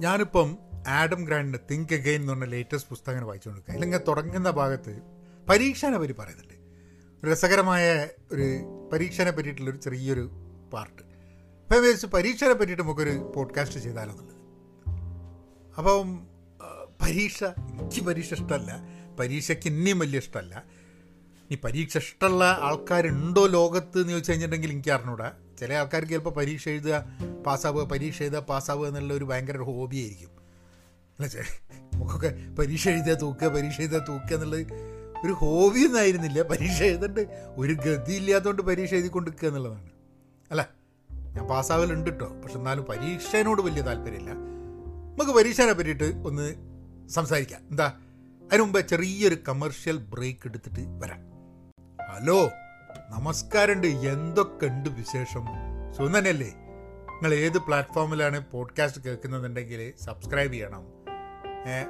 ഞാനിപ്പം Adam ഗ്രാൻഡിന്റെ think again എന്ന് പറഞ്ഞ ലേറ്റസ്റ്റ് പുസ്തകം വായിച്ചുകൊണ്ടിരിക്കുക അല്ലെങ്കിൽ തുടങ്ങുന്ന ഭാഗത്ത് പരീക്ഷനെ പറ്റി പറയുന്നുണ്ട്. രസകരമായ ഒരു പരീക്ഷനെ പറ്റിയിട്ടുള്ളൊരു ചെറിയൊരു പാർട്ട് അപ്പം ഞാൻ വിചാരിച്ചു പരീക്ഷനെ പറ്റിയിട്ട് നമുക്കൊരു പോഡ്കാസ്റ്റ് ചെയ്താലോ എന്നുള്ളത്. അപ്പം പരീക്ഷ എനിക്ക് പരീക്ഷ ഇഷ്ടമല്ല. പരീക്ഷയ്ക്ക് ഇനിയും വലിയ ഇഷ്ടമല്ല. ഈ പരീക്ഷ ഇഷ്ടമുള്ള ആൾക്കാരുണ്ടോ ലോകത്ത് എന്ന് ചോദിച്ചു കഴിഞ്ഞിട്ടുണ്ടെങ്കിൽ എനിക്ക് അറിഞ്ഞൂടാ. ചില ആൾക്കാർക്ക് ചിലപ്പോൾ പരീക്ഷ എഴുതുക പാസ്സാവുക പരീക്ഷ എഴുതുക പാസ്സാവുക എന്നുള്ള ഒരു ഭയങ്കര ഒരു ഹോബി ആയിരിക്കും. അല്ല ചെ നമുക്കൊക്കെ പരീക്ഷ എഴുതുക തൂക്കുക പരീക്ഷ എഴുതുക തൂക്കുക എന്നുള്ളത് ഒരു ഹോബി ഒന്നും ആയിരുന്നില്ല. പരീക്ഷ എഴുതേണ്ട ഒരു ഗതി ഇല്ലാത്തതുകൊണ്ട് പരീക്ഷ എഴുതിക്കൊണ്ടിരിക്കുക എന്നുള്ളതാണ്. അല്ല ഞാൻ പാസ്സാവലുണ്ട് കേട്ടോ പക്ഷെ എന്നാലും പരീക്ഷേനോട് വലിയ താല്പര്യമില്ല. നമുക്ക് പരീക്ഷേനെ പറ്റിയിട്ട് ഒന്ന് സംസാരിക്കാം. എന്താ? അതിനുമുമ്പ് ചെറിയൊരു കമേർഷ്യൽ ബ്രേക്ക് എടുത്തിട്ട് വരാം. ഹലോ നമസ്കാരമുണ്ട് എന്തൊക്കെ ഉണ്ട് വിശേഷം? സുന്ദനല്ലേ നിങ്ങൾ ഏത് പ്ലാറ്റ്ഫോമിലാണ് പോഡ്കാസ്റ്റ് കേൾക്കുന്നുണ്ടെങ്കിൽ സബ്സ്ക്രൈബ് ചെയ്യണം.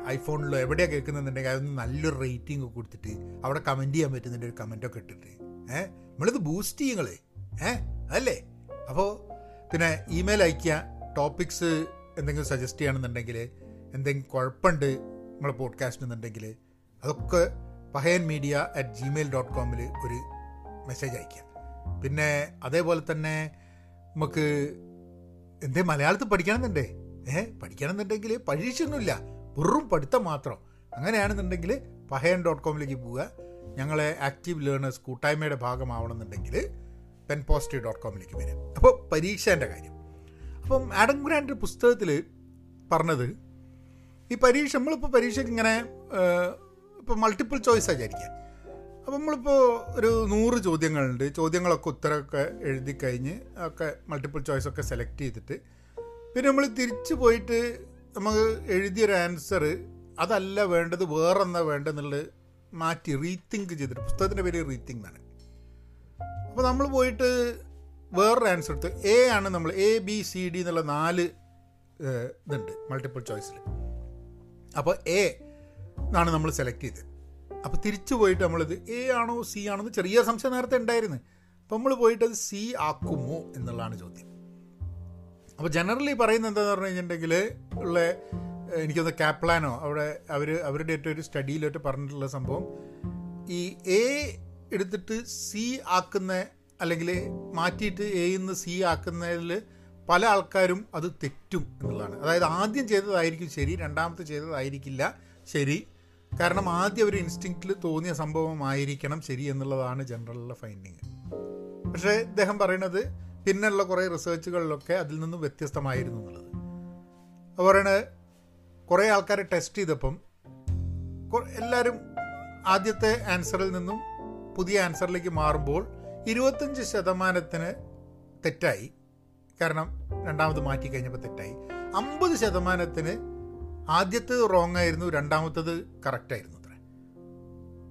ഐഫോണിലോ എവിടെയാണ് കേൾക്കുന്നുണ്ടെങ്കിൽ അതൊന്ന് നല്ലൊരു റേറ്റിംഗ് ഒക്കെ കൊടുത്തിട്ട് അവിടെ കമന്റ് ചെയ്യാൻ പറ്റുന്നുണ്ട് ഒരു കമന്റൊക്കെ ഇട്ടിട്ട്. ഏഹ് നമ്മളിത് ബൂസ്റ്റ് ചെയ്യുങ്ങളെ. ഏഹ് അല്ലേ അപ്പോൾ പിന്നെ ഇമെയിൽ അയക്കുക ടോപ്പിക്സ് എന്തെങ്കിലും സജസ്റ്റ് ചെയ്യണമെന്നുണ്ടെങ്കിൽ എന്തെങ്കിലും കുഴപ്പമുണ്ട് നമ്മളെ പോഡ്കാസ്റ്റ് എന്നുണ്ടെങ്കിൽ അതൊക്കെ Pahayan media at Gmail dot കോമിൽ ഒരു മെസ്സേജ് അയക്കുക പിന്നെ അതേപോലെ തന്നെ നമുക്ക് എന്തേ മലയാളത്തിൽ പഠിക്കണമെന്നുണ്ടേ? ഏഹ് പഠിക്കണമെന്നുണ്ടെങ്കിൽ പരീക്ഷയൊന്നുമില്ല. വെറും പഠിത്തം മാത്രം. അങ്ങനെയാണെന്നുണ്ടെങ്കിൽ പഹയൻ ഡോട്ട് കോമിലേക്ക് പോവുക. ഞങ്ങളെ ആക്റ്റീവ് ലേണേഴ്സ് കൂട്ടായ്മയുടെ ഭാഗമാവണമെന്നുണ്ടെങ്കിൽ പെൻ പോസിറ്റീവ് ഡോട്ട് കോമിലേക്ക് വരിക. അപ്പോൾ പരീക്ഷേന്റെ കാര്യം. അപ്പം ആഡം ഗ്രാൻഡ് പുസ്തകത്തിൽ പറഞ്ഞത് ഈ പരീക്ഷ നമ്മളിപ്പോൾ പരീക്ഷയ്ക്ക് ഇങ്ങനെ ഇപ്പോൾ മൾട്ടിപ്പിൾ ചോയ്സ് ആചാരിക്കാം അപ്പം നമ്മളിപ്പോൾ ഒരു നൂറ് ചോദ്യങ്ങളുണ്ട്. ചോദ്യങ്ങളൊക്കെ ഉത്തരമൊക്കെ എഴുതി കഴിഞ്ഞ് ഒക്കെ മൾട്ടിപ്പിൾ ചോയ്സ് ഒക്കെ സെലക്ട് ചെയ്തിട്ട് പിന്നെ നമ്മൾ തിരിച്ചു പോയിട്ട് നമുക്ക് എഴുതിയൊരു ആൻസർ അതല്ല വേണ്ടത് വേറെ എന്താ വേണ്ടതെന്നുള്ളത് മാറ്റി റീതിങ്ക് ചെയ്തിട്ട്. പുസ്തകത്തിന്റെ പേര് റീതിങ്ക് ആണ് അപ്പോൾ നമ്മൾ പോയിട്ട് വേറൊരു ആൻസർ എടുത്ത് എ ആണ് നമ്മൾ എ ബി സി ഡി എന്നുള്ള നാല് ഇതുണ്ട് മൾട്ടിപ്പിൾ ചോയ്സിൽ അപ്പോൾ എ എന്നാണ് നമ്മൾ സെലക്ട് ചെയ്തത്. അപ്പോൾ തിരിച്ചു പോയിട്ട് നമ്മളിത് എ ആണോ സി ആണോ എന്ന് ചെറിയ സംശയം നേരത്തെ ഉണ്ടായിരുന്നു. അപ്പോൾ നമ്മൾ പോയിട്ട് അത് സി ആക്കുമോ എന്നുള്ളതാണ് ചോദ്യം. അപ്പോൾ ജനറലി പറയുന്നത് എന്താണെന്ന് പറഞ്ഞു കഴിഞ്ഞിട്ടുണ്ടെങ്കിൽ ഉള്ള എനിക്കൊന്ന് ക്യാപ്ലാനോ അവിടെ അവർ അവരുടെ ഏറ്റവും ഒരു സ്റ്റഡിയിലോട്ട് പറഞ്ഞിട്ടുള്ള സംഭവം ഈ എ എടുത്തിട്ട് സി ആക്കുന്ന അല്ലെങ്കിൽ മാറ്റിയിട്ട് എയിൽ നിന്ന് സി ആക്കുന്നതിൽ പല ആൾക്കാരും അത് തെറ്റും എന്നുള്ളതാണ്. അതായത് ആദ്യം ചെയ്തതായിരിക്കും ശരി രണ്ടാമത്തെ ചെയ്തതായിരിക്കില്ല ശരി. കാരണം ആദ്യം ഒരു ഇൻസ്റ്റിങ്ക്റ്റിൽ തോന്നിയ സംഭവമായിരിക്കണം ശരി എന്നുള്ളതാണ് ജനറലുള്ള ഫൈൻഡിങ് പക്ഷേ ഇദ്ദേഹം പറയുന്നത് പിന്നെയുള്ള കുറേ റിസർച്ചുകളിലൊക്കെ അതിൽ നിന്നും വ്യത്യസ്തമായിരുന്നു എന്നുള്ളത്. അപ്പോൾ പറയണത് കുറേ ആൾക്കാരെ ടെസ്റ്റ് ചെയ്തപ്പം എല്ലാവരും ആദ്യത്തെ ആൻസറിൽ നിന്നും പുതിയ ആൻസറിലേക്ക് മാറുമ്പോൾ ഇരുപത്തഞ്ച് ശതമാനത്തിന് തെറ്റായി. കാരണം രണ്ടാമത് മാറ്റി കഴിഞ്ഞപ്പോൾ തെറ്റായി. അമ്പത് ശതമാനത്തിന് ആദ്യത്തേത് റോങ് ആയിരുന്നു രണ്ടാമത്തത് കറക്റ്റ് ആയിരുന്നു അത്ര.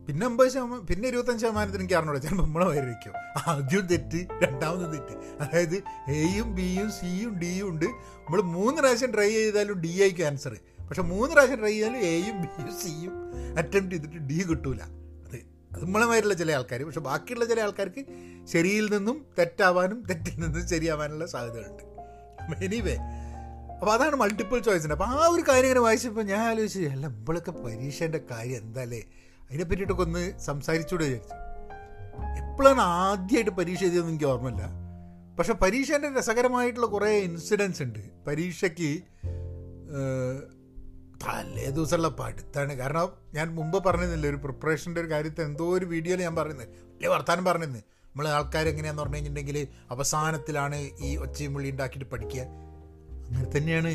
പിന്നെ അമ്പത് ശതമാനം പിന്നെ ഇരുപത്തഞ്ച് ശതമാനത്തിന് എനിക്ക് അറിഞ്ഞൂടെ ചിലപ്പോൾ നമ്മളെ വരും ആദ്യം തെറ്റ് രണ്ടാമത് തെറ്റ്. അതായത് എയും ബിയും സിയും ഡിയും ഉണ്ട്. നമ്മൾ മൂന്ന് പ്രാവശ്യം ട്രൈ ചെയ്താലും ഡി ആയിരിക്കും ആൻസർ പക്ഷെ മൂന്ന് പ്രാവശ്യം ട്രൈ ചെയ്താലും എയും ബിയും സിയും അറ്റംപ്റ്റ് ചെയ്തിട്ട് ഡി കിട്ടൂല. അത് നമ്മളമായിട്ടുള്ള ചില ആൾക്കാർ പക്ഷെ ബാക്കിയുള്ള ചില ആൾക്കാർക്ക് ശരിയിൽ നിന്നും തെറ്റാവാനും തെറ്റിൽ നിന്നും ശരിയാവാനുള്ള സാധ്യതകളുണ്ട്. എനിവേ അപ്പോൾ അതാണ് മൾട്ടിപ്പിൾ ചോയ്സിന്റെ അപ്പോൾ ആ ഒരു കാര്യം ഇങ്ങനെ വായിച്ചപ്പോൾ ഞാൻ ആലോചിച്ചു അല്ല നമ്മളൊക്കെ പരീക്ഷേന്റെ കാര്യം എന്താല്ലേ? അതിനെ പറ്റിയിട്ടൊക്കെ ഒന്ന് സംസാരിച്ചുകൂടെ വിചാരിച്ചു. എപ്പോഴാണ് ആദ്യമായിട്ട് പരീക്ഷ എഴുതിയതെന്ന് എനിക്ക് ഓർമ്മയില്ല. പക്ഷെ പരീക്ഷേന്റെ രസകരമായിട്ടുള്ള കുറേ ഇൻസിഡൻസ് ഉണ്ട്. പരീക്ഷയ്ക്ക് തലേ ദിവസമുള്ള പഠിത്താണ്. കാരണം ഞാൻ മുമ്പ് പറഞ്ഞിരുന്നില്ല ഒരു പ്രിപ്പറേഷന്റെ ഒരു കാര്യത്തിൽ എന്തോ ഒരു വീഡിയോയിൽ ഞാൻ പറയുന്നത് വലിയ വർത്താനം പറഞ്ഞിരുന്നു. നമ്മൾ ആൾക്കാർ എങ്ങനെയാന്ന് പറഞ്ഞു കഴിഞ്ഞിട്ടുണ്ടെങ്കിൽ അവസാനത്തിലാണ് ഈ ഒച്ചയും വിളി ഉണ്ടാക്കിയിട്ട് പഠിക്കുക. അങ്ങനെ തന്നെയാണ്.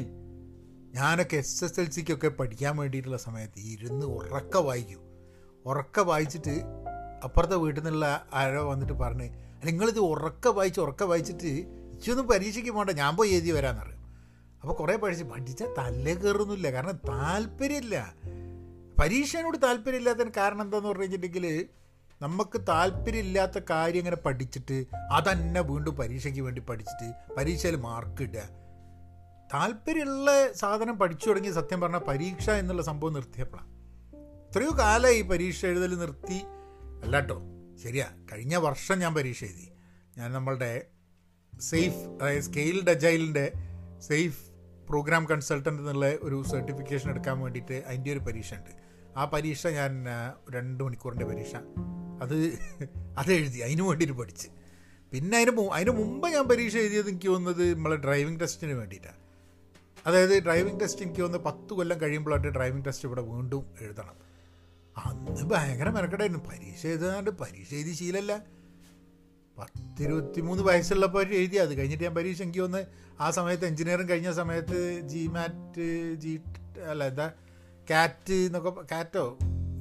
ഞാനൊക്കെ എസ് എസ് എൽ സിക്കൊക്കെ പഠിക്കാൻ വേണ്ടിയിട്ടുള്ള സമയത്ത് ഇരുന്ന് ഉറക്ക വായിക്കും. ഉറക്ക വായിച്ചിട്ട് അപ്പുറത്തെ വീട്ടിൽ നിന്നുള്ള ആരോ വന്നിട്ട് പറഞ്ഞ് അല്ല നിങ്ങളിത് ഉറക്ക വായിച്ച് ഉറക്ക വായിച്ചിട്ട് ഇച്ചൊന്നും പരീക്ഷയ്ക്ക് പോകണ്ട ഞാൻ പോയി എഴുതി വരാമെന്ന് പറയും അപ്പോൾ കുറേ പഠിച്ച് പഠിച്ചാൽ തലേ കയറുന്നില്ല കാരണം താല്പര്യമില്ല. പരീക്ഷേനോട് താല്പര്യമില്ലാത്തതിന് കാരണം എന്താണെന്ന് പറഞ്ഞു കഴിഞ്ഞിട്ടുണ്ടെങ്കിൽ നമുക്ക് താല്പര്യമില്ലാത്ത കാര്യം ഇങ്ങനെ പഠിച്ചിട്ട് അതന്നെ വീണ്ടും പരീക്ഷയ്ക്ക് വേണ്ടി പഠിച്ചിട്ട് പരീക്ഷയിൽ മാർക്ക് ഇടുക. താല്പര്യമുള്ള സാധനം പഠിച്ചു തുടങ്ങി സത്യം പറഞ്ഞാൽ പരീക്ഷ എന്നുള്ള സംഭവം നിർത്തിയപ്പോഴാണ്. എത്രയോ ഈ പരീക്ഷ എഴുതൽ നിർത്തി. അല്ല കേട്ടോ ശരിയാ കഴിഞ്ഞ വർഷം ഞാൻ പരീക്ഷ എഴുതി. ഞാൻ നമ്മളുടെ സേഫ് അതായത് സ്കെയിൽഡ് അജൈലിന്റെ സേഫ് പ്രോഗ്രാം കൺസൾട്ടന്റ് എന്നുള്ള ഒരു സർട്ടിഫിക്കേഷൻ എടുക്കാൻ വേണ്ടിയിട്ട് അതിന്റെ ഒരു പരീക്ഷ ഉണ്ട്. ആ പരീക്ഷ ഞാൻ രണ്ട് മണിക്കൂറിന്റെ പരീക്ഷ. അത് അത് എഴുതി അതിന് വേണ്ടിയിട്ട് പഠിച്ച്. പിന്നെ അതിന് അതിന് മുമ്പ് ഞാൻ പരീക്ഷ എഴുതിയത് എനിക്ക് തോന്നുന്നത് നമ്മളെ ഡ്രൈവിംഗ് ടെസ്റ്റിന് വേണ്ടിയിട്ടാണ്. അതായത് ഡ്രൈവിംഗ് ടെസ്റ്റ് എനിക്ക് വന്ന് പത്ത് കൊല്ലം കഴിയുമ്പോഴായിട്ട് ഡ്രൈവിംഗ് ടെസ്റ്റ് ഇവിടെ വീണ്ടും എഴുതണം. അന്ന് ഭയങ്കര മെനക്കെട്ടായിരുന്നു പരീക്ഷ എഴുതാണ്ട് പരീക്ഷ എഴുതി ശീലമല്ല പത്തിരുപത്തി മൂന്ന് വയസ്സുള്ളപ്പോൾ എഴുതി. അത് കഴിഞ്ഞിട്ട് ഞാൻ പരീക്ഷ എനിക്ക് വന്ന് ആ സമയത്ത് എഞ്ചിനീയറിംഗ് കഴിഞ്ഞ സമയത്ത് ജി മാറ്റ് ജി അല്ല എന്താ കാറ്റ് എന്നൊക്കെ കാറ്റോ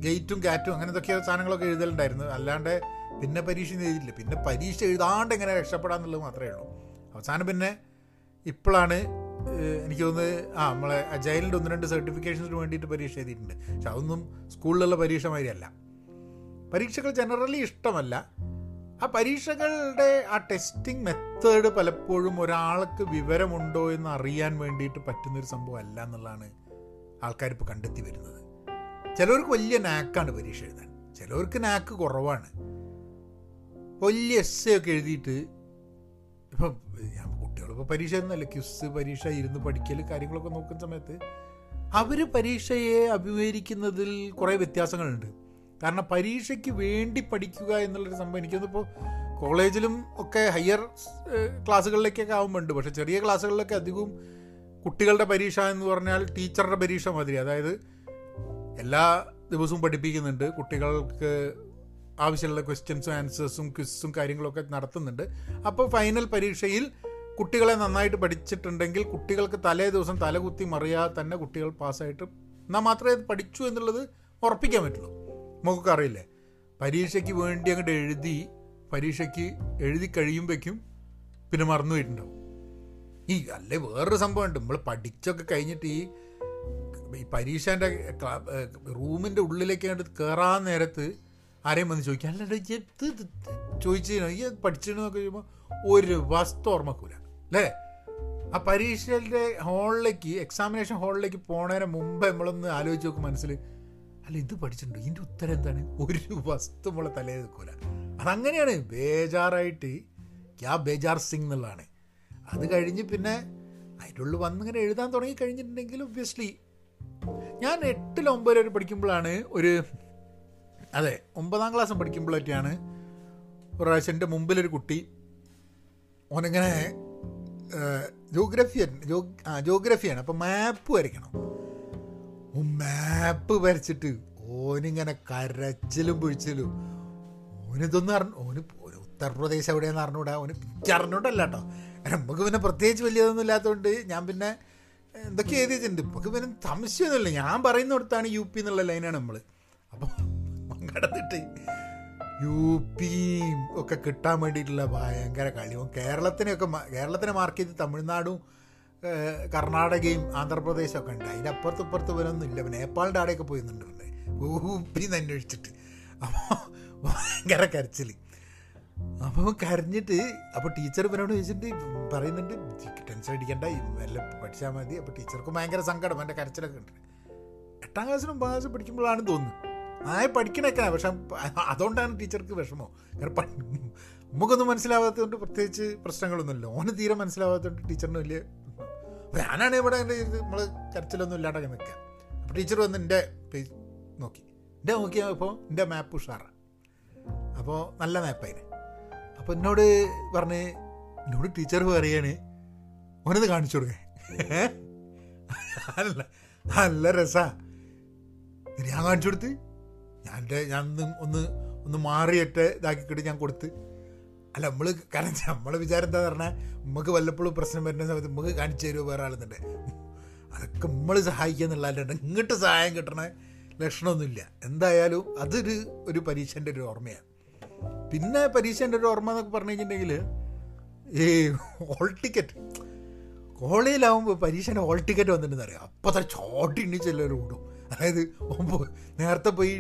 ഗേറ്റും കാറ്റും അങ്ങനെ എന്തൊക്കെയോ സാധനങ്ങളൊക്കെ എഴുതലുണ്ടായിരുന്നു. അല്ലാണ്ട് പിന്നെ പരീക്ഷ എഴുതിയില്ല പിന്നെ പരീക്ഷ എഴുതാണ്ട് എങ്ങനെ രക്ഷപ്പെടാന്നുള്ളത് മാത്രമേ ഉള്ളൂ. അവസാനം പിന്നെ ഇപ്പോഴാണ് എനിക്ക് തോന്നുന്നത് ആ നമ്മളെ അജൈലിന്റെ ഒന്ന് രണ്ട് സർട്ടിഫിക്കേഷൻസിന് വേണ്ടിയിട്ട് പരീക്ഷ എഴുതിയിട്ടുണ്ട്. പക്ഷെ അതൊന്നും സ്കൂളിലുള്ള പരീക്ഷ മാതിരിയല്ല പരീക്ഷകൾ ജനറലി ഇഷ്ടമല്ല. ആ പരീക്ഷകളുടെ ആ ടെസ്റ്റിംഗ് മെത്തേഡ് പലപ്പോഴും ഒരാൾക്ക് വിവരമുണ്ടോ എന്ന് അറിയാൻ വേണ്ടിയിട്ട് പറ്റുന്നൊരു സംഭവം അല്ല എന്നുള്ളതാണ് ആൾക്കാർ ഇപ്പോൾ കണ്ടെത്തി വരുന്നത്. ചിലവർക്ക് വലിയ നാക്കാണ് പരീക്ഷ എഴുതാൻ. ചിലവർക്ക് നാക്ക് കുറവാണ്. വലിയ എസ് ഒക്കെ എഴുതിയിട്ട് ഇപ്പം ഞാൻ കുട്ടികളിപ്പോൾ പരീക്ഷ എന്നല്ല ക്യുസ് പരീക്ഷ ഇരുന്ന് പഠിക്കൽ കാര്യങ്ങളൊക്കെ നോക്കുന്ന സമയത്ത് അവർ പരീക്ഷയെ അഭിമുഖീകരിക്കുന്നതിൽ കുറേ വ്യത്യാസങ്ങളുണ്ട്. കാരണം പരീക്ഷയ്ക്ക് വേണ്ടി പഠിക്കുക എന്നുള്ളൊരു സംഭവം എനിക്കൊന്നിപ്പോൾ കോളേജിലും ഒക്കെ ഹയർ ക്ലാസ്സുകളിലേക്കൊക്കെ ആകുമ്പോണ്ട് പക്ഷേ ചെറിയ ക്ലാസ്സുകളിലൊക്കെ അധികവും കുട്ടികളുടെ പരീക്ഷ എന്ന് പറഞ്ഞാൽ ടീച്ചറുടെ പരീക്ഷ മാതിരി. അതായത് എല്ലാ ദിവസവും പഠിപ്പിക്കുന്നുണ്ട്. കുട്ടികൾക്ക് ആവശ്യമുള്ള ക്വസ്റ്റ്യൻസും ആൻസേഴ്സും ക്വിസും കാര്യങ്ങളൊക്കെ നടത്തുന്നുണ്ട്. അപ്പോൾ ഫൈനൽ പരീക്ഷയിൽ കുട്ടികളെ നന്നായിട്ട് പഠിച്ചിട്ടുണ്ടെങ്കിൽ കുട്ടികൾക്ക് തലേ ദിവസം തലകുത്തി മറിയാതെ തന്നെ കുട്ടികൾ പാസ്സായിട്ട് എന്നാൽ മാത്രമേ അത് പഠിച്ചു എന്നുള്ളത് ഉറപ്പിക്കാൻ പറ്റുള്ളൂ. നമുക്കൊക്കെ അറിയില്ലേ? പരീക്ഷയ്ക്ക് വേണ്ടി അങ്ങോട്ട് എഴുതി പരീക്ഷയ്ക്ക് എഴുതി കഴിയുമ്പോഴേക്കും പിന്നെ മറന്നു പോയിട്ടുണ്ടാവും. ഈ അല്ലേ വേറൊരു സംഭവമുണ്ട്. നമ്മൾ പഠിച്ചൊക്കെ കഴിഞ്ഞിട്ട് ഈ ഈ പരീക്ഷേന്റെ റൂമിന്റെ ഉള്ളിലേക്ക് കണ്ട് കയറാൻ നേരത്ത് ആരെയും വന്ന് ചോദിക്കാം അല്ല ചോദിച്ചു ഈ പഠിച്ചിരുന്നൊക്കെ ചോദിക്കുമ്പോൾ ഒരു വസ്തു ഓർമ്മക്കൂല അല്ലേ ആ പരീക്ഷയുടെ ഹാളിലേക്ക് എക്സാമിനേഷൻ ഹാളിലേക്ക് പോണതിന് മുമ്പ് നമ്മളൊന്ന് ആലോചിച്ച് നോക്കും മനസ്സിൽ അല്ല ഇത് പഠിച്ചിട്ടുണ്ട്? ഇതിന്റെ ഉത്തരം എന്താണ്? ഒരു വസ്തു നമ്മളെ തലയിൽ നിൽക്കൂല. അതങ്ങനെയാണ്. ബേജാറായിട്ട് ക്യാ ബേജാർ സിംഗ് എന്നുള്ളതാണ്. അത് കഴിഞ്ഞ് പിന്നെ അതിന്റെ ഉള്ളിൽ വന്നിങ്ങനെ എഴുതാൻ തുടങ്ങി കഴിഞ്ഞിട്ടുണ്ടെങ്കിൽ ഒബ്വിയസ്ലി ഞാൻ എട്ടിൽ ഒമ്പത് വരെ പഠിക്കുമ്പോഴാണ് ഒരു അതെ ഒമ്പതാം ക്ലാസ് പഠിക്കുമ്പോഴൊക്കെയാണ് ഒരു പ്രാവശ്യം എന്റെ മുമ്പിലൊരു കുട്ടി ഓനിങ്ങനെ ജോഗ്രഫിയൻ ജോ ആ ജോഗ്രഫിയാണ് അപ്പം മാപ്പ് വരയ്ക്കണം. ഓ മാപ്പ് വരച്ചിട്ട് ഓനിങ്ങനെ കരച്ചിലും പൊഴിച്ചിലും ഓനിതൊന്നും അറിഞ്ഞു ഓന് ഉത്തർപ്രദേശ് എവിടെയാന്ന് അറിഞ്ഞൂടാ? ഓന് അറിഞ്ഞൂടല്ല കേട്ടോ നമുക്ക് പിന്നെ പ്രത്യേകിച്ച് വലിയതൊന്നും ഇല്ലാത്തതുകൊണ്ട് ഞാൻ പിന്നെ എന്തൊക്കെ എഴുതിയിട്ടുണ്ട് നമുക്ക് പിന്നെ സംശയമൊന്നുമില്ല. ഞാൻ പറയുന്നിടത്താണ് യു പി എന്നുള്ള ലൈനാണ് നമ്മൾ അപ്പോൾ കടന്നിട്ട് യു പിയും ഒക്കെ കിട്ടാൻ വേണ്ടിയിട്ടുള്ള ഭയങ്കര കളിയും കേരളത്തിനെയൊക്കെ കേരളത്തിനെ മാർക്ക് ചെയ്ത് തമിഴ്നാടും കർണാടകയും ആന്ധ്രാപ്രദേശും ഒക്കെ ഉണ്ട് അതിന്റെ അപ്പുറത്ത് ഇപ്പുറത്ത് ഇവരൊന്നും ഇല്ല നേപ്പാളിന്റെ ആടെയൊക്കെ പോയി നിന്നിട്ടുണ്ട് യു പി എന്ന് അന്വേഷിച്ചിട്ട് അപ്പോൾ ഭയങ്കര കരച്ചിൽ അപ്പോൾ കരഞ്ഞിട്ട് അപ്പോൾ ടീച്ചർ ഇവനോട് ചോദിച്ചിട്ട് പറയുന്നുണ്ട് ടെൻഷൻ അടിക്കണ്ട വല്ല പഠിച്ചാൽ മതി അപ്പോൾ ടീച്ചർക്ക് ഭയങ്കര സങ്കടം എന്റെ കരച്ചിലൊക്കെ ഉണ്ട് എട്ടാം ക്ലാസ്സിലും ഒമ്പതാം ക്ലാസ്സിൽ പഠിക്കുമ്പോഴാണ് തോന്നുന്നത് ആയ പഠിക്കണൊക്കെ പക്ഷെ അതുകൊണ്ടാണ് ടീച്ചർക്ക് വിഷമം. കാരണം നമുക്കൊന്നും മനസ്സിലാവാത്തതുകൊണ്ട് പ്രത്യേകിച്ച് പ്രശ്നങ്ങളൊന്നുമില്ല. ഓന് തീരെ മനസ്സിലാവാത്തതുകൊണ്ട് ടീച്ചറിന് വലിയ ഞാനാണ് ഇവിടെ എന്റെ നമ്മൾ കരച്ചിലൊന്നും ഇല്ലാണ്ടൊക്കെ നിൽക്കുക അപ്പോൾ ടീച്ചർ വന്ന് എന്റെ പേജ് നോക്കി. എന്റെ നോക്കിയപ്പോൾ എന്റെ മാപ്പ് ഉഷാറാണ് അപ്പോൾ നല്ല മാപ്പായിന്. അപ്പോൾ എന്നോട് പറഞ്ഞ് എന്നോട് ടീച്ചർ പറയാണ് ഓനത് കാണിച്ചു കൊടുക്കേ. നല്ല നല്ല രസാ. ഇത് ഞാൻ കാണിച്ചു കൊടുത്ത് ഞാൻ ഞാൻ ഒന്ന് ഒന്ന് മാറിയിട്ട് ഇതാക്കിക്കിട്ട് ഞാൻ കൊടുത്ത്. അല്ല നമ്മൾ കാരണം നമ്മളെ വിചാരം എന്താ പറഞ്ഞാൽ നമുക്ക് വല്ലപ്പോഴും പ്രശ്നം വരുന്ന സമയത്ത് നമുക്ക് കാണിച്ചു തരുമോ വേറെ ആളുന്നുണ്ട്. അതൊക്കെ നമ്മൾ സഹായിക്കുക എന്നുള്ളതല്ലാണ്ട് ഇങ്ങോട്ട് സഹായം കിട്ടണ ലക്ഷണമൊന്നുമില്ല. എന്തായാലും അതൊരു ഒരു പരീക്ഷന്റെ ഒരു ഓർമ്മയാണ്. പിന്നെ പരീക്ഷന്റെ ഒരു ഓർമ്മ എന്നൊക്കെ പറഞ്ഞു കഴിഞ്ഞിട്ടുണ്ടെങ്കിൽ ഈ ഹോൾ ടിക്കറ്റ് കോളേജിലാവുമ്പോൾ പരീക്ഷേന്റെ ഹോൾ ടിക്കറ്റ് വന്നിട്ടുണ്ടെന്ന് അറിയാം? അപ്പോൾ തന്നെ ചോട്ടി എണ്ണിച്ചെല്ലാവരും ഓടും അതായത് നേരത്തെ പോയി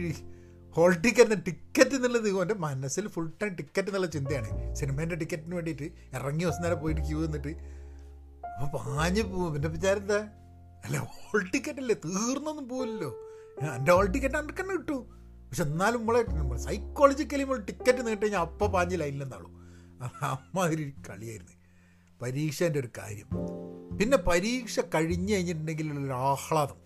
ഹോൾ ടിക്കറ്റ് ടിക്കറ്റ് എന്നുള്ളത് എന്റെ മനസ്സിൽ ഫുൾ ടൈം ടിക്കറ്റ് എന്നുള്ള ചിന്തയാണ്. സിനിമേന്റെ ടിക്കറ്റിന് വേണ്ടിയിട്ട് ഇറങ്ങി ദിവസം പോയിട്ട് ക്യൂ നിന്നിട്ട് അപ്പോൾ പാഞ്ഞ് പോവും. എന്റെ വിചാരം എന്താ? അല്ല ഹോൾ ടിക്കറ്റ് അല്ലേ? തീർന്നൊന്നും പോവില്ലല്ലോ. എന്റെ ഹോൾ ടിക്കറ്റ് അനക്ക് തന്നെ കിട്ടും. പക്ഷെ എന്നാലും നമ്മളെ സൈക്കോളജിക്കലി നമ്മൾ ടിക്കറ്റ് നീട്ടി കഴിഞ്ഞാൽ അപ്പം പാഞ്ഞ് ലൈനിലെന്നാളൂ അമ്മാതിരി കളിയായിരുന്നു. പരീക്ഷേന്റെ ഒരു കാര്യം. പിന്നെ പരീക്ഷ കഴിഞ്ഞ് കഴിഞ്ഞിട്ടുണ്ടെങ്കിൽ ഒരു ആഹ്ലാദം.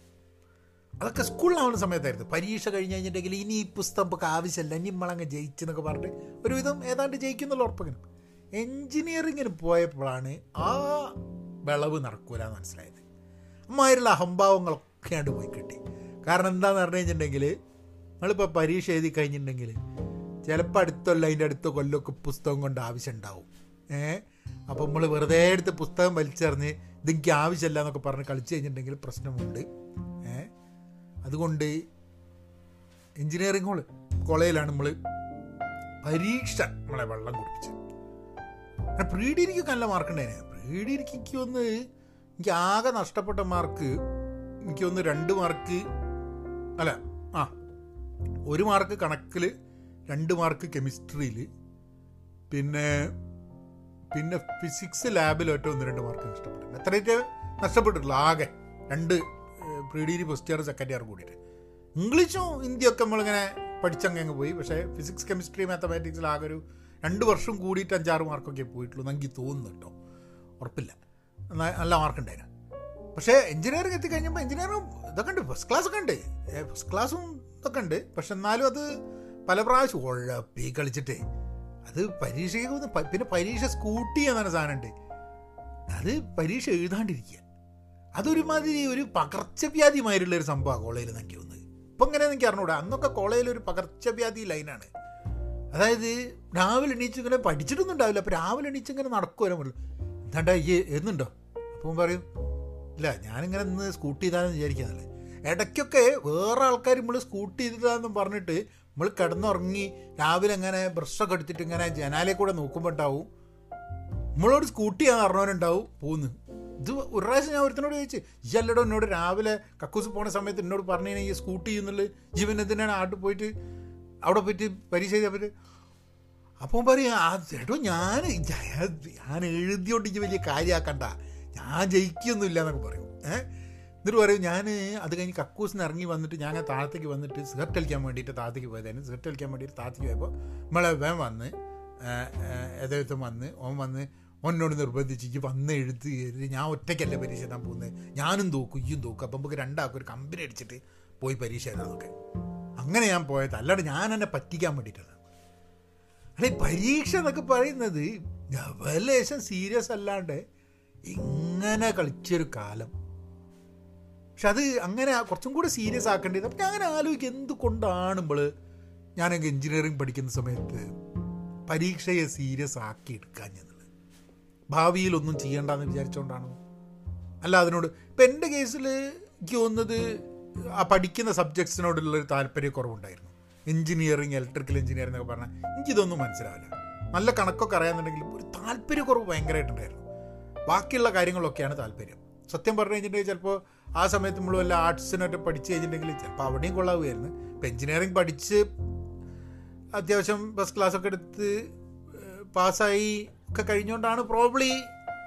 അതൊക്കെ സ്കൂളിലാവുന്ന സമയത്തായിരുന്നു. പരീക്ഷ കഴിഞ്ഞ് കഴിഞ്ഞിട്ടുണ്ടെങ്കിൽ ഇനി ഈ പുസ്തകം നമുക്ക് ആവശ്യമില്ല ഇനി നമ്മളങ്ങ് ജയിച്ചെന്നൊക്കെ പറഞ്ഞിട്ട് ഒരുവിധം ഏതാണ്ട് ജയിക്കുന്നുള്ള ഉറപ്പെങ്കിലും എൻജിനീയറിങ്ങിന് പോയപ്പോഴാണ് ആ വിളവ് നടക്കൂല എന്ന് മനസ്സിലായത് അമ്മാതിരിയുള്ള അഹംഭാവങ്ങളൊക്കെയാണ്ട് പോയി കിട്ടി. കാരണം എന്താണെന്ന് പറഞ്ഞു കഴിഞ്ഞിട്ടുണ്ടെങ്കിൽ നമ്മളിപ്പോൾ പരീക്ഷ എഴുതി കഴിഞ്ഞിട്ടുണ്ടെങ്കിൽ ചിലപ്പോൾ അടുത്തുള്ള അതിന്റെ അടുത്ത കൊല്ലമൊക്കെ പുസ്തകം കൊണ്ട് ആവശ്യം ഉണ്ടാവും ഏ? അപ്പോൾ നമ്മൾ വെറുതെ എടുത്ത് പുസ്തകം വലിച്ചെറിഞ്ഞ് ഇതെനിക്ക് ആവശ്യമില്ല എന്നൊക്കെ പറഞ്ഞ് കളിച്ച് കഴിഞ്ഞിട്ടുണ്ടെങ്കിൽ പ്രശ്നമുണ്ട്. അതുകൊണ്ട് എഞ്ചിനീയറിംഗ് കോളേജിലാണ് നമ്മൾ പരീക്ഷ നമ്മളെ വെള്ളം കുടിപ്പിച്ചത്. അങ്ങനെ പ്രീ നല്ല മാർക്ക് ഉണ്ടായിരുന്നു പ്രീ ഡിഗ്രിക്ക് ഒന്ന് എനിക്ക് ആകെ നഷ്ടപ്പെട്ട മാർക്ക് എനിക്ക് ഒന്ന് രണ്ട് മാർക്ക് അല്ല ആ ഒരു മാർക്ക് കണക്കിൽ രണ്ട് മാർക്ക് കെമിസ്ട്രിയിൽ പിന്നെ പിന്നെ ഫിസിക്സ് ലാബിൽ ഒറ്റ ഒന്ന് രണ്ട് മാർക്ക് നഷ്ടപ്പെട്ടിട്ടുണ്ട് എത്രയൊക്കെ നഷ്ടപ്പെട്ടിട്ടുള്ളൂ ആകെ രണ്ട് pre degree first year second year കൂടിയിട്ട്. ഇംഗ്ലീഷും ഹിന്ദിയൊക്കെ നമ്മളിങ്ങനെ പഠിച്ചങ്ങ് പോയി. പക്ഷേ ഫിസിക്സ് കെമിസ്ട്രി മാത്തമാറ്റിക്സിൽ ആകെ ഒരു രണ്ട് വർഷം കൂടിയിട്ട് അഞ്ചാറ് മാർക്കൊക്കെ പോയിട്ടുള്ളൂ എനിക്ക് തോന്നുന്നു കേട്ടോ. ഉറപ്പില്ല. നല്ല മാർക്കുണ്ടായിരുന്നു പക്ഷേ എഞ്ചിനീയറിംഗ് എത്തിക്കഴിഞ്ഞപ്പോൾ എഞ്ചിനീയറിംഗ് ഇതൊക്കെ ഉണ്ട്. ഫസ്റ്റ് ക്ലാസ് ഒക്കെ ഉണ്ട്. ഫസ്റ്റ് ക്ലാസ്സും ഇതൊക്കെ ഉണ്ട്. പക്ഷെ എന്നാലും അത് പല പ്രാവശ്യം ഉഴപ്പി കളിച്ചിട്ടേ. അത് പരീക്ഷയ്ക്ക് പിന്നെ പരീക്ഷ സ്കൂട്ടി എന്നാണ് സാധനമുണ്ട് അത് പരീക്ഷ എഴുതാണ്ടിരിക്കുക. അതൊരുമാതിരി ഒരു പകർച്ചവ്യാധിമായിട്ടുള്ള ഒരു സംഭവമാണ് കോളേജിൽ എനിക്ക് തോന്നുന്നത്. ഇപ്പം ഇങ്ങനെ എനിക്ക് അറിഞ്ഞൂടാ? അന്നൊക്കെ കോളേജിൽ ഒരു പകർച്ചവ്യാധി ലൈനാണ്. അതായത് രാവിലെ എണീച്ച് ഇങ്ങനെ പഠിച്ചിട്ടൊന്നും ഉണ്ടാവില്ല. അപ്പോൾ രാവിലെ എണീച്ച് ഇങ്ങനെ നടക്കുമല്ലോ എന്താണ്ടാ ഈ എന്നുണ്ടോ അപ്പം പറയും ഇല്ല ഞാനിങ്ങനെ ഇന്ന് സ്കൂട്ടി ചെയ്താലെന്ന് വിചാരിക്കുന്നല്ലേ ഇടയ്ക്കൊക്കെ വേറെ ആൾക്കാർ നമ്മൾ സ്കൂട്ടി ചെയ്തിട്ടാന്നും പറഞ്ഞിട്ട് നമ്മൾ കിടന്നുറങ്ങി രാവിലെ അങ്ങനെ ബ്രഷൊക്കെ എടുത്തിട്ട് ഇങ്ങനെ ജനാലെ കൂടെ നോക്കുമ്പോൾ ഉണ്ടാവും. നമ്മളോട് സ്കൂട്ടി ചെയ്യാൻ അറിഞ്ഞവനുണ്ടാവും പോകുന്നു ഇത് ഒരു പ്രാവശ്യം ഞാൻ ഒരുത്തനോട് ചോദിച്ചു ഇയല്ലടോ എന്നോട് രാവിലെ കക്കൂസ് പോണ സമയത്ത് എന്നോട് പറഞ്ഞു കഴിഞ്ഞാൽ ഈ സ്കൂട്ടി എന്നുള്ളത് ജീവൻ എന്തിനാണ് ആട്ട് പോയിട്ട് അവിടെ പോയിട്ട് പരീക്ഷ ചെയ്താൽ പറ്റും അപ്പോൾ പറയും ചേട്ടോ ഞാൻ ഞാൻ എഴുതിയോണ്ട് വലിയ കാര്യമാക്കണ്ട ഞാൻ ജയിക്കൊന്നുമില്ല എന്നൊക്കെ പറയും. ഏഹ് എന്നിട്ട് പറയും ഞാൻ അത് കഴിഞ്ഞ് കക്കൂസിന് ഇറങ്ങി വന്നിട്ട് ഞാൻ താഴത്തേക്ക് വന്നിട്ട് സിഗരറ്റ് കളിക്കാൻ വേണ്ടിയിട്ട് താഴത്തേക്ക് പോയതായിരുന്നു. സിഗരറ്റ് കളിക്കാൻ വേണ്ടിയിട്ട് താഴത്തേക്ക് പോയപ്പോൾ നമ്മളെ വേം വന്ന് ഏതെഴുത്തും വന്ന് ഓൻ വന്ന് ഓനോട് നിർബന്ധിച്ച് വന്ന് എഴുത്ത് ഞാൻ ഒറ്റയ്ക്കല്ല പരീക്ഷ എഴുതാൻ പോകുന്നത് ഞാനും തോക്കും ഇയും തോക്കും അപ്പം നമുക്ക് രണ്ടാൾക്കും ഒരു കമ്പനി അടിച്ചിട്ട് പോയി പരീക്ഷ എഴുതാമൊക്കെ അങ്ങനെ ഞാൻ പോയത്. അല്ലാണ്ട് ഞാൻ എന്നെ പറ്റിക്കാൻ വേണ്ടിയിട്ടാണ്. അല്ലെ പരീക്ഷ എന്നൊക്കെ പറയുന്നത് ലേശം സീരിയസ് അല്ലാണ്ട് ഇങ്ങനെ കളിച്ചൊരു കാലം. പക്ഷെ അത് അങ്ങനെ കുറച്ചും കൂടെ സീരിയസ് ആക്കേണ്ടത് അപ്പം ഞാൻ അങ്ങനെ ആലോചിക്കും എന്തുകൊണ്ടാണ് നമ്മൾ ഞാനൊക്കെ എൻജിനീയറിങ് പഠിക്കുന്ന സമയത്ത് പരീക്ഷയെ സീരിയസ് ആക്കി എടുക്കാൻ എന്നുള്ളത് ഭാവിയിലൊന്നും ചെയ്യേണ്ടെന്ന് വിചാരിച്ചുകൊണ്ടാണോ അല്ല അതിനോട് ഇപ്പം എന്റെ കേസിൽ എനിക്ക് തോന്നുന്നത് ആ പഠിക്കുന്ന സബ്ജക്ട്സിനോടുള്ളൊരു താല്പര്യക്കുറവുണ്ടായിരുന്നു എഞ്ചിനീയറിങ് ഇലക്ട്രിക്കൽ എഞ്ചിനീയറിംഗ് എന്നൊക്കെ പറഞ്ഞാൽ എനിക്കിതൊന്നും മനസ്സിലാവില്ല. നല്ല കണക്കൊക്കെ അറിയാമെന്നുണ്ടെങ്കിലും ഒരു താല്പര്യക്കുറവ് ഭയങ്കരമായിട്ടുണ്ടായിരുന്നു ബാക്കിയുള്ള കാര്യങ്ങളൊക്കെയാണ് താല്പര്യം. സത്യം പറഞ്ഞു കഴിഞ്ഞിട്ടുണ്ടെങ്കിൽ ചിലപ്പോൾ ആ സമയത്ത് നമ്മൾ വല്ല ആർട്സിനൊക്കെ പഠിച്ച് കഴിഞ്ഞിട്ടുണ്ടെങ്കിൽ ചിലപ്പോൾ അവിടെയും കൊള്ളാവുമായിരുന്നു ഇപ്പം എഞ്ചിനീയറിംഗ് പഠിച്ച് അത്യാവശ്യം ഫസ്റ്റ് ക്ലാസ്സൊക്കെ എടുത്ത് പാസ്സായി ഒക്കെ കഴിഞ്ഞുകൊണ്ടാണ് പ്രോബ്ലി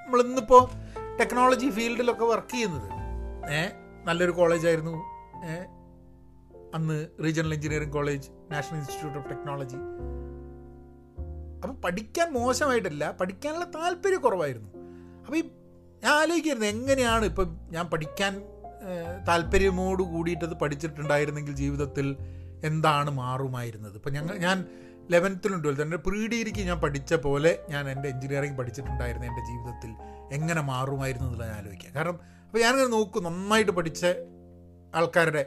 നമ്മളിന്നിപ്പോൾ ടെക്നോളജി ഫീൽഡിലൊക്കെ വർക്ക് ചെയ്യുന്നത്. ഏ? നല്ലൊരു കോളേജായിരുന്നു ഏ? അന്ന് regional engineering college national institute of technology അപ്പം പഠിക്കാൻ മോശമായിട്ടല്ല പഠിക്കാനുള്ള താല്പര്യം കുറവായിരുന്നു. അപ്പോൾ ഈ ഞാൻ ആലോചിക്കായിരുന്നു എങ്ങനെയാണ് ഇപ്പം ഞാൻ പഠിക്കാൻ താല്പര്യമോട് കൂടിയിട്ടത് പഠിച്ചിട്ടുണ്ടായിരുന്നെങ്കിൽ ജീവിതത്തിൽ എന്താണ് മാറുമായിരുന്നത്? ഇപ്പം ഞങ്ങൾ ഞാൻ ലെവൻത്തിലും ട്വൽത്ത് എന്റെ പ്രീ ഡിഗ്രിക്ക് ഞാൻ പഠിച്ച പോലെ ഞാൻ എന്റെ എഞ്ചിനീയറിംഗ് പഠിച്ചിട്ടുണ്ടായിരുന്നു എന്റെ ജീവിതത്തിൽ. എങ്ങനെ മാറുമായിരുന്നു എന്നുള്ളത് ഞാൻ ആലോചിക്കുക കാരണം അപ്പോൾ ഞാനിങ്ങനെ നോക്കും നന്നായിട്ട് പഠിച്ച ആൾക്കാരുടെ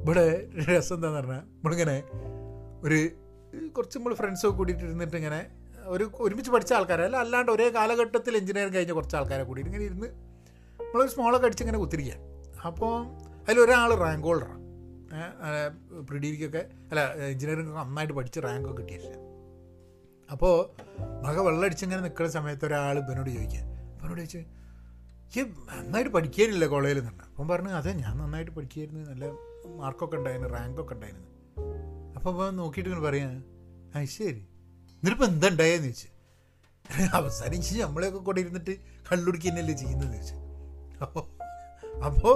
ഇവിടെ രസം എന്താന്ന് പറഞ്ഞാൽ നമ്മളിങ്ങനെ ഒരു കുറച്ച് നമ്മൾ ഫ്രണ്ട്സൊക്കെ കൂടിയിട്ട് ഇരുന്നിട്ട് ഇങ്ങനെ ഒരു ഒരുമിച്ച് പഠിച്ച ആൾക്കാരെ. അല്ല അല്ലാണ്ട് ഒരേ കാലഘട്ടത്തിൽ എഞ്ചിനീയറിംഗ് കഴിഞ്ഞ കുറച്ച് ആൾക്കാരെ കൂടി ഇങ്ങനെ ഇരുന്ന് നമ്മളൊരു സ്മോളൊക്കെ അടിച്ച് ഇങ്ങനെ കുത്തിരിക്കുക അപ്പോൾ അതിലൊരാൾ റാങ്ക് ഹോൾഡറാണ് പ്രീ ഡിഗ്രിക്കൊക്കെ അല്ല എഞ്ചിനീയറിംഗ് നന്നായിട്ട് പഠിച്ച് റാങ്ക് റാങ്കൊക്കെ കിട്ടിയിട്ടില്ല. അപ്പോൾ മക വെള്ളമടിച്ചിങ്ങനെ നിൽക്കുന്ന സമയത്ത് ഒരാൾ ഇവനോട് ചോദിക്കുക ഇവനോട് ചോദിച്ചു ഈ നന്നായിട്ട് പഠിക്കാനില്ല കോളേജിൽ? നിന്ന് അപ്പം പറഞ്ഞു അതെ ഞാൻ നന്നായിട്ട് പഠിക്കായിരുന്നു നല്ല മാർക്കൊക്കെ ഉണ്ടായിരുന്നു റാങ്കൊക്കെ ഉണ്ടായിരുന്നു. അപ്പോൾ നോക്കിയിട്ട് ഇങ്ങനെ പറയാ ആ ശരി. എന്നിട്ടിപ്പോൾ എന്താ ഉണ്ടായെന്ന് ചോദിച്ചു. അവസാനിച്ച് നമ്മളെയൊക്കെ കൂടെ ഇരുന്നിട്ട് കള്ളുടിക്കുന്നല്ലേ തന്നെയല്ലേ ചെയ്യുന്നത് ചോദിച്ചു. അപ്പോൾ അപ്പോൾ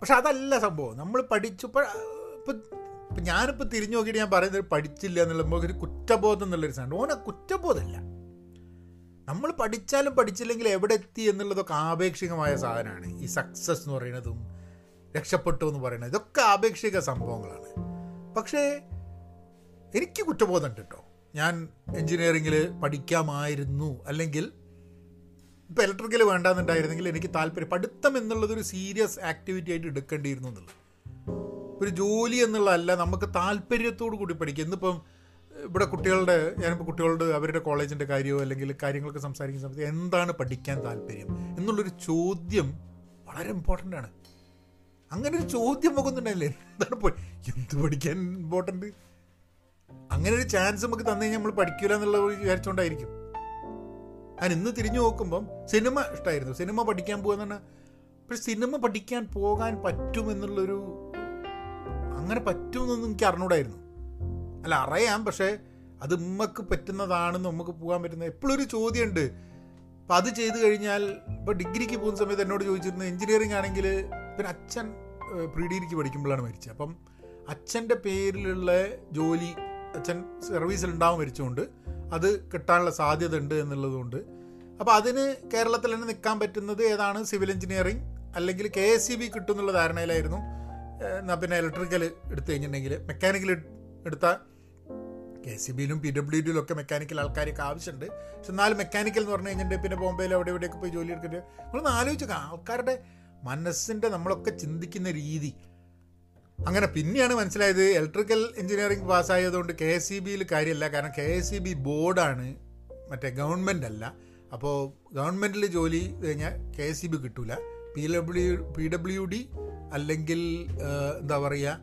പക്ഷെ അതല്ല സംഭവം. നമ്മൾ പഠിച്ചു ഇപ്പം ഇപ്പം ഞാനിപ്പോൾ തിരിഞ്ഞു നോക്കിയിട്ട് ഞാൻ പറയുന്നത് പഠിച്ചില്ല എന്നുള്ള ഒരു കുറ്റബോധം എന്നുള്ളൊരു സാധനം. ഓനെ കുറ്റബോധമല്ല നമ്മൾ പഠിച്ചാലും പഠിച്ചില്ലെങ്കിൽ എവിടെ എത്തി എന്നുള്ളതൊക്കെ ആപേക്ഷികമായ സാധനമാണ്. ഈ സക്സസ് എന്ന് പറയുന്നതും രക്ഷപ്പെട്ടു എന്ന് പറയുന്നത് ഇതൊക്കെ ആപേക്ഷിക സംഭവങ്ങളാണ്. പക്ഷേ എനിക്ക് കുറ്റബോധമുണ്ട് കേട്ടോ ഞാൻ എൻജിനീയറിങ്ങിൽ പഠിക്കാമായിരുന്നു. അല്ലെങ്കിൽ ഇപ്പോൾ ഇലക്ട്രിക്കൽ വേണ്ടാന്നുണ്ടായിരുന്നെങ്കിൽ എനിക്ക് താല്പര്യം. പഠിത്തം എന്നുള്ളതൊരു സീരിയസ് ആക്ടിവിറ്റി ആയിട്ട് എടുക്കേണ്ടിയിരുന്നു എന്നുള്ളത്. ഒരു ജോലി എന്നുള്ളതല്ല നമുക്ക് താല്പര്യത്തോടു കൂടി പഠിക്കുക. ഇന്നിപ്പം ഇവിടെ കുട്ടികളുടെ ഞാനിപ്പോൾ കുട്ടികളുടെ അവരുടെ കോളേജിന്റെ കാര്യമോ അല്ലെങ്കിൽ കാര്യങ്ങളൊക്കെ സംസാരിക്കുന്ന സമയത്ത് എന്താണ് പഠിക്കാൻ താല്പര്യം എന്നുള്ളൊരു ചോദ്യം വളരെ ഇമ്പോർട്ടന്റ് ആണ്. അങ്ങനെ ഒരു ചോദ്യം മുഖത്തുണ്ടായില്ലേ? എന്താണ് എന്ത് പഠിക്കാൻ ഇമ്പോർട്ടന്റ് അങ്ങനെ ഒരു ചാൻസ് നമുക്ക് തന്നു കഴിഞ്ഞാൽ നമ്മൾ പഠിക്കില്ല എന്നുള്ളത് വിചാരിച്ചുകൊണ്ടായിരിക്കും ഞാൻ ഇന്ന് തിരിഞ്ഞു നോക്കുമ്പം സിനിമ ഇഷ്ടമായിരുന്നു സിനിമ പഠിക്കാൻ പോകുന്ന പക്ഷെ സിനിമ പഠിക്കാൻ പോകാൻ പറ്റുമെന്നുള്ളൊരു അങ്ങനെ പറ്റുമെന്നൊന്നും എനിക്ക് അറിഞ്ഞൂടായിരുന്നു. അല്ല അറിയാം പക്ഷേ അത് ഉമ്മക്ക് പറ്റുന്നതാണെന്ന് നമുക്ക് പോകാൻ പറ്റുന്ന എപ്പോഴും ഒരു ചോദ്യമുണ്ട്. അപ്പം അത് ചെയ്ത് കഴിഞ്ഞാൽ ഇപ്പോൾ ഡിഗ്രിക്ക് പോകുന്ന സമയത്ത് എന്നോട് ചോദിച്ചിരുന്നത് എഞ്ചിനീയറിംഗ് ആണെങ്കിൽ പിന്നെ അച്ഛൻ പ്രീ ഡിഗ്രിക്ക് പഠിക്കുമ്പോഴാണ് മരിച്ചത്. അപ്പം അച്ഛന്റെ പേരിലുള്ള ജോലി അച്ഛൻ സർവീസിൽ ഉണ്ടാവും മരിച്ചുകൊണ്ട് അത് കിട്ടാനുള്ള സാധ്യത ഉണ്ട് എന്നുള്ളതുകൊണ്ട്. അപ്പോൾ അതിന് കേരളത്തിൽ തന്നെ നിൽക്കാൻ പറ്റുന്നത് ഏതാണ്? സിവിൽ എഞ്ചിനീയറിംഗ് അല്ലെങ്കിൽ കെ എസ് സി ബി കിട്ടും എന്നുള്ള ധാരണയിലായിരുന്നു. എന്നാൽ പിന്നെ ഇലക്ട്രിക്കൽ എടുത്തു കഴിഞ്ഞിട്ടുണ്ടെങ്കിൽ മെക്കാനിക്കൽ എടുത്ത കെ സി ബിയിലും പി ഡബ്ല്യു ഡിയിലും ഒക്കെ മെക്കാനിക്കൽ ആൾക്കാരൊക്കെ ആവശ്യമുണ്ട്. പക്ഷെ എന്നാലും മെക്കാനിക്കൽ എന്ന് പറഞ്ഞു കഴിഞ്ഞിട്ട് പിന്നെ ബോംബെയിൽ അവിടെ ഇവിടെയൊക്കെ പോയി ജോലി എടുക്കുന്നത് നമ്മളൊന്ന് ആലോചിച്ചു ആൾക്കാരുടെ മനസ്സിന്റെ നമ്മളൊക്കെ ചിന്തിക്കുന്ന രീതി അങ്ങനെ പിന്നെയാണ് മനസ്സിലായത് ഇലക്ട്രിക്കൽ എഞ്ചിനീയറിംഗ് പാസ്സായതുകൊണ്ട് കെ എസ് സി ബിയിൽ കാര്യമല്ല കാരണം കെ എസ് സി ബി ബോർഡാണ് മറ്റേ ഗവൺമെന്റ് അല്ല. അപ്പോൾ ഗവൺമെന്റിൽ ജോലി കഴിഞ്ഞാൽ കെ എസ് സി ബി കിട്ടൂല. P W P W D അല്ലെങ്കിൽ എന്താ പറയുക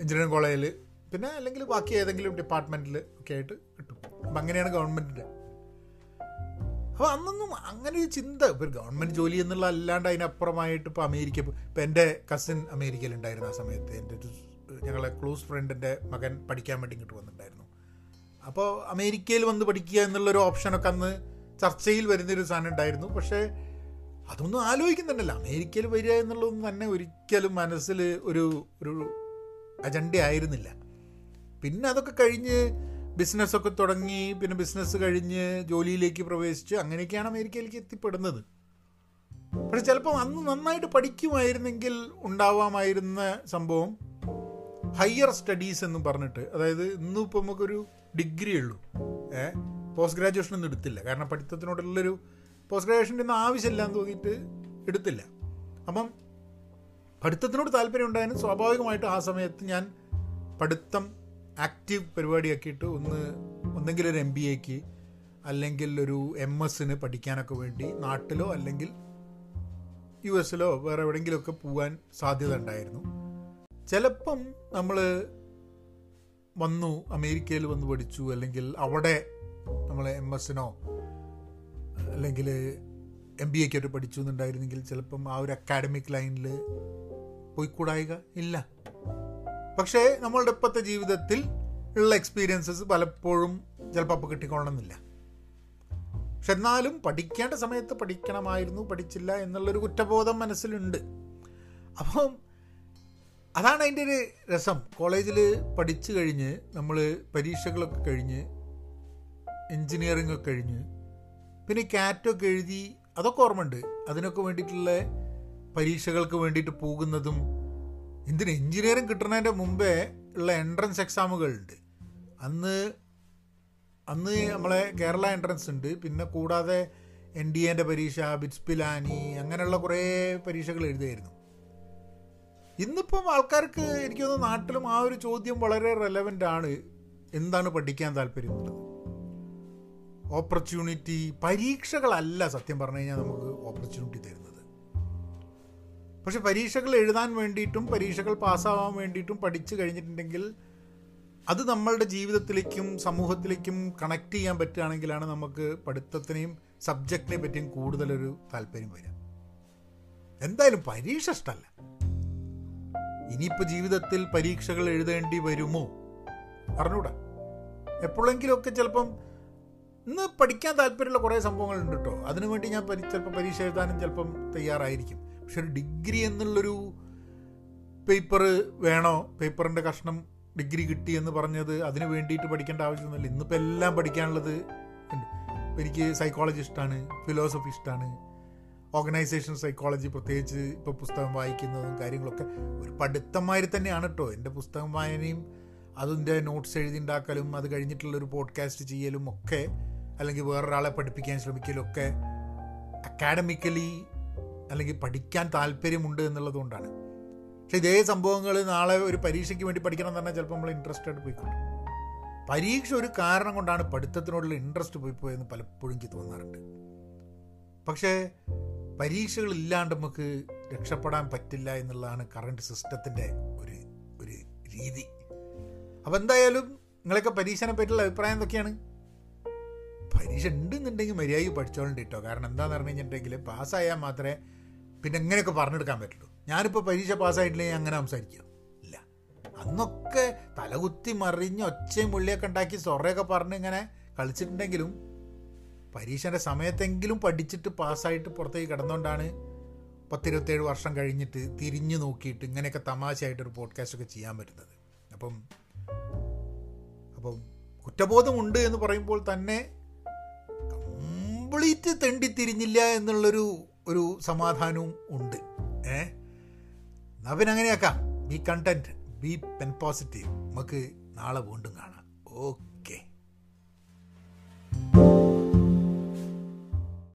എഞ്ചിനീയറിംഗ് കോളേജിൽ പിന്നെ അല്ലെങ്കിൽ ബാക്കി ഏതെങ്കിലും ഡിപ്പാർട്ട്മെന്റിൽ ഒക്കെ ആയിട്ട് കിട്ടും. അപ്പം അങ്ങനെയാണ് ഗവൺമെന്റിന്റെ അപ്പോൾ അന്നൊന്നും അങ്ങനെ ഒരു ചിന്ത. ഇപ്പോൾ ഗവൺമെന്റ് ജോലി എന്നുള്ള അല്ലാണ്ട് അതിനപ്പുറമായിട്ട് ഇപ്പോൾ അമേരിക്ക ഇപ്പോൾ എന്റെ കസിൻ അമേരിക്കയിലുണ്ടായിരുന്നു ആ സമയത്ത്. എന്റെ ഒരു ഞങ്ങളെ ക്ലോസ് ഫ്രണ്ടിന്റെ മകൻ പഠിക്കാൻ വേണ്ടി ഇങ്ങോട്ട് വന്നിട്ടുണ്ടായിരുന്നു. അപ്പോൾ അമേരിക്കയിൽ വന്ന് പഠിക്കുക എന്നുള്ളൊരു ഓപ്ഷനൊക്കെ അന്ന് ചർച്ചയിൽ വരുന്നൊരു സാധനം ഉണ്ടായിരുന്നു. പക്ഷേ അതൊന്നും ആലോചിക്കുന്നുണ്ടല്ലോ. അമേരിക്കയിൽ വരിക എന്നുള്ളതൊന്നും തന്നെ ഒരിക്കലും മനസ്സിൽ ഒരു ഒരു അജണ്ട ആയിരുന്നില്ല. പിന്നെ അതൊക്കെ കഴിഞ്ഞ് ബിസിനസ്സൊക്കെ തുടങ്ങി പിന്നെ ബിസിനസ് കഴിഞ്ഞ് ജോലിയിലേക്ക് പ്രവേശിച്ച് അങ്ങനെയൊക്കെയാണ് അമേരിക്കയിലേക്ക് എത്തിപ്പെടുന്നത്. പക്ഷെ ചിലപ്പോൾ അന്ന് നന്നായിട്ട് പഠിക്കുമായിരുന്നെങ്കിൽ ഉണ്ടാവാമായിരുന്ന സംഭവം ഹയർ സ്റ്റഡീസ് എന്ന് പറഞ്ഞിട്ട് അതായത് ഇന്നും ഇപ്പോൾ നമുക്കൊരു ഡിഗ്രി ഉള്ളൂ. പോസ്റ്റ് ഗ്രാജുവേഷൻ ഒന്നും എടുത്തില്ല. കാരണം പഠിത്തത്തിനോടുള്ളൊരു പോസ്റ്റ് ഗ്രാജുവേഷന്റെ ഒന്നും ആവശ്യമില്ല എന്ന് തോന്നിയിട്ട് എടുത്തില്ല. അപ്പം പഠിത്തത്തിനോട് താല്പര്യം ഉണ്ടായാലും സ്വാഭാവികമായിട്ടും ആ സമയത്ത് ഞാൻ പഠിത്തം ആക്റ്റീവ് പരിപാടിയൊക്കെ ഇട്ട് ഒന്ന് ഒന്നെങ്കിൽ ഒരു എം ബി എക്ക് അല്ലെങ്കിൽ ഒരു എം എസിന് പഠിക്കാനൊക്കെ വേണ്ടി നാട്ടിലോ അല്ലെങ്കിൽ യു എസിലോ വേറെ എവിടെയെങ്കിലുമൊക്കെ പോകാൻ സാധ്യത ഉണ്ടായിരുന്നു. ചിലപ്പം നമ്മൾ വന്നു അമേരിക്കയിൽ വന്ന് പഠിച്ചു അല്ലെങ്കിൽ അവിടെ നമ്മൾ എം എസിനോ അല്ലെങ്കിൽ എം ബി എക്കായിട്ട് പഠിച്ചു എന്നുണ്ടായിരുന്നെങ്കിൽ ചിലപ്പം ആ ഒരു അക്കാഡമിക് ലൈനിൽ പോയിക്കൂടായിക? ഇല്ല. പക്ഷേ നമ്മളുടെ ഇപ്പോഴത്തെ ജീവിതത്തിൽ ഉള്ള എക്സ്പീരിയൻസസ് പലപ്പോഴും ചിലപ്പോൾ അപ്പോൾ കിട്ടിക്കൊള്ളണമെന്നില്ല. പക്ഷെ എന്നാലും പഠിക്കേണ്ട സമയത്ത് പഠിക്കണമായിരുന്നു പഠിച്ചില്ല എന്നുള്ളൊരു കുറ്റബോധം മനസ്സിലുണ്ട്. അപ്പം അതാണ് അതിന്റെ ഒരു രസം. കോളേജിൽ പഠിച്ചു കഴിഞ്ഞ് നമ്മൾ പരീക്ഷകളൊക്കെ കഴിഞ്ഞ് എൻജിനീയറിംഗ് ഒക്കെ കഴിഞ്ഞ് പിന്നെ കാറ്റൊക്കെ എഴുതി അതൊക്കെ ഓർമ്മയുണ്ട്. അതിനൊക്കെ വേണ്ടിയിട്ടുള്ള പരീക്ഷകൾക്ക് വേണ്ടിയിട്ട് പോകുന്നതും എന്തിന് എഞ്ചിനീയറിങ് കിട്ടുന്നതിന്റെ മുമ്പേ ഉള്ള എൻട്രൻസ് എക്സാമുകളുണ്ട് അന്ന് അന്ന് നമ്മളെ കേരള എൻട്രൻസ് ഉണ്ട്. പിന്നെ കൂടാതെ എൻ ഡി എന്റെ പരീക്ഷ ബിറ്റ്സ് പിലാനി അങ്ങനെയുള്ള കുറേ പരീക്ഷകൾ എഴുതിയായിരുന്നു. ഇന്നിപ്പം ആൾക്കാർക്ക് എനിക്ക് തോന്നുന്നു നാട്ടിലും ആ ഒരു ചോദ്യം വളരെ റെലവന്റ് ആണ്. എന്താണ് പഠിക്കാൻ താല്പര്യമുള്ളത് ഓപ്പർച്യൂണിറ്റി പരീക്ഷകളല്ല സത്യം പറഞ്ഞു കഴിഞ്ഞാൽ നമുക്ക് ഓപ്പർച്യൂണിറ്റി തരുന്നത്. പക്ഷെ പരീക്ഷകൾ എഴുതാൻ വേണ്ടിയിട്ടും പരീക്ഷകൾ പാസ്സാവാൻ വേണ്ടിയിട്ടും പഠിച്ചു കഴിഞ്ഞിട്ടുണ്ടെങ്കിൽ അത് നമ്മളുടെ ജീവിതത്തിലേക്കും സമൂഹത്തിലേക്കും കണക്ട് ചെയ്യാൻ പറ്റുകയാണെങ്കിലാണ് നമുക്ക് പഠിത്തത്തിനെയും സബ്ജക്റ്റിനെ പറ്റിയും കൂടുതലൊരു താല്പര്യം വരിക. എന്തായാലും പരീക്ഷ ഇഷ്ടമല്ല. ഇനിയിപ്പോൾ ജീവിതത്തിൽ പരീക്ഷകൾ എഴുതേണ്ടി വരുമോ? അറിഞ്ഞൂടാ. എപ്പോഴെങ്കിലുമൊക്കെ ചിലപ്പം ഇന്ന് പഠിക്കാൻ താല്പര്യമുള്ള കുറേ സംഭവങ്ങളുണ്ട് കേട്ടോ. അതിനുവേണ്ടി ഞാൻ ചിലപ്പോൾ പരീക്ഷ എഴുതാനും ചിലപ്പം തയ്യാറായിരിക്കും. പക്ഷെ ഒരു ഡിഗ്രി എന്നുള്ളൊരു പേപ്പർ വേണോ? പേപ്പറിന്റെ കഷ്ണം ഡിഗ്രി കിട്ടി എന്ന് പറഞ്ഞത് അതിന് വേണ്ടിയിട്ട് പഠിക്കേണ്ട ആവശ്യമൊന്നുമില്ല. ഇന്നിപ്പോൾ എല്ലാം പഠിക്കാനുള്ളത് ഉണ്ട് എനിക്ക് സൈക്കോളജി ഇഷ്ടമാണ് ഫിലോസഫി ഇഷ്ടമാണ് ഓർഗനൈസേഷൻ സൈക്കോളജി പ്രത്യേകിച്ച് ഇപ്പോൾ പുസ്തകം വായിക്കുന്നതും കാര്യങ്ങളൊക്കെ ഒരു പഠിത്തമാതിരി തന്നെയാണ് കേട്ടോ എന്റെ പുസ്തകം വായനയും അതിന്റെ നോട്ട്സ് എഴുതി ഉണ്ടാക്കലും അത് കഴിഞ്ഞിട്ടുള്ളൊരു പോഡ്കാസ്റ്റ് ചെയ്യലും ഒക്കെ അല്ലെങ്കിൽ വേറൊരാളെ പഠിപ്പിക്കാൻ ശ്രമിക്കലും ഒക്കെ അക്കാഡമിക്കലി അല്ലെങ്കിൽ പഠിക്കാൻ താല്പര്യമുണ്ട് എന്നുള്ളതുകൊണ്ടാണ്. പക്ഷേ ഇതേ സംഭവങ്ങൾ നാളെ ഒരു പരീക്ഷയ്ക്ക് വേണ്ടി പഠിക്കണം എന്ന് പറഞ്ഞാൽ ചിലപ്പോൾ നമ്മൾ ഇൻട്രസ്റ്റഡ് പോയിക്കൊണ്ട് പരീക്ഷ ഒരു കാരണം കൊണ്ടാണ് പഠിത്തത്തിനോടുള്ള ഇൻട്രസ്റ്റ് പോയി പോയെന്ന് പലപ്പോഴും എനിക്ക് തോന്നാറുണ്ട്. പക്ഷേ പരീക്ഷകളില്ലാണ്ട് നമുക്ക് രക്ഷപ്പെടാൻ പറ്റില്ല എന്നുള്ളതാണ് കറണ്ട് സിസ്റ്റത്തിന്റെ ഒരു ഒരു രീതി. അപ്പോൾ എന്തായാലും നിങ്ങളൊക്കെ പരീക്ഷനെ പറ്റിയുള്ള അഭിപ്രായം എന്തൊക്കെയാണ്? പരീക്ഷ ഉണ്ടെന്നുണ്ടെങ്കിൽ മര്യാദ പഠിച്ചോളുണ്ട് കേട്ടോ കാരണം എന്താണെന്ന് പറഞ്ഞു കഴിഞ്ഞിട്ടുണ്ടെങ്കിൽ പാസ്സായാൽ മാത്രമേ പിന്നെ എങ്ങനെയൊക്കെ പറഞ്ഞെടുക്കാൻ പറ്റുള്ളൂ. ഞാനിപ്പോൾ പരീക്ഷ പാസ്സായിട്ടില്ലെങ്കിൽ അങ്ങനെ സംസാരിക്കുക ഇല്ല. അന്നൊക്കെ തലകുത്തി മറിഞ്ഞ് ഒച്ചയും പുള്ളിയൊക്കെ ഉണ്ടാക്കി സൊറയൊക്കെ പറഞ്ഞ് ഇങ്ങനെ കളിച്ചിട്ടുണ്ടെങ്കിലും പരീക്ഷന്റെ സമയത്തെങ്കിലും പഠിച്ചിട്ട് പാസ്സായിട്ട് പുറത്തേക്ക് കിടന്നുകൊണ്ടാണ് പത്തിരുപത്തേഴ് വർഷം കഴിഞ്ഞിട്ട് തിരിഞ്ഞു നോക്കിയിട്ട് ഇങ്ങനെയൊക്കെ പോഡ്കാസ്റ്റ് ഒക്കെ ചെയ്യാൻ പറ്റുന്നത്. അപ്പം അപ്പം കുറ്റബോധമുണ്ട് എന്ന് പറയുമ്പോൾ തന്നെ കംപ്ലീറ്റ് തെണ്ടിത്തിരിഞ്ഞില്ല എന്നുള്ളൊരു ഒരു സമാധാനവും ഉണ്ട്. ഏ? എന്നാ പിന്നെ അങ്ങനെയാക്കാം. Be content be pen positive നമുക്ക് നാളെ വീണ്ടും കാണാം. ഓക്കെ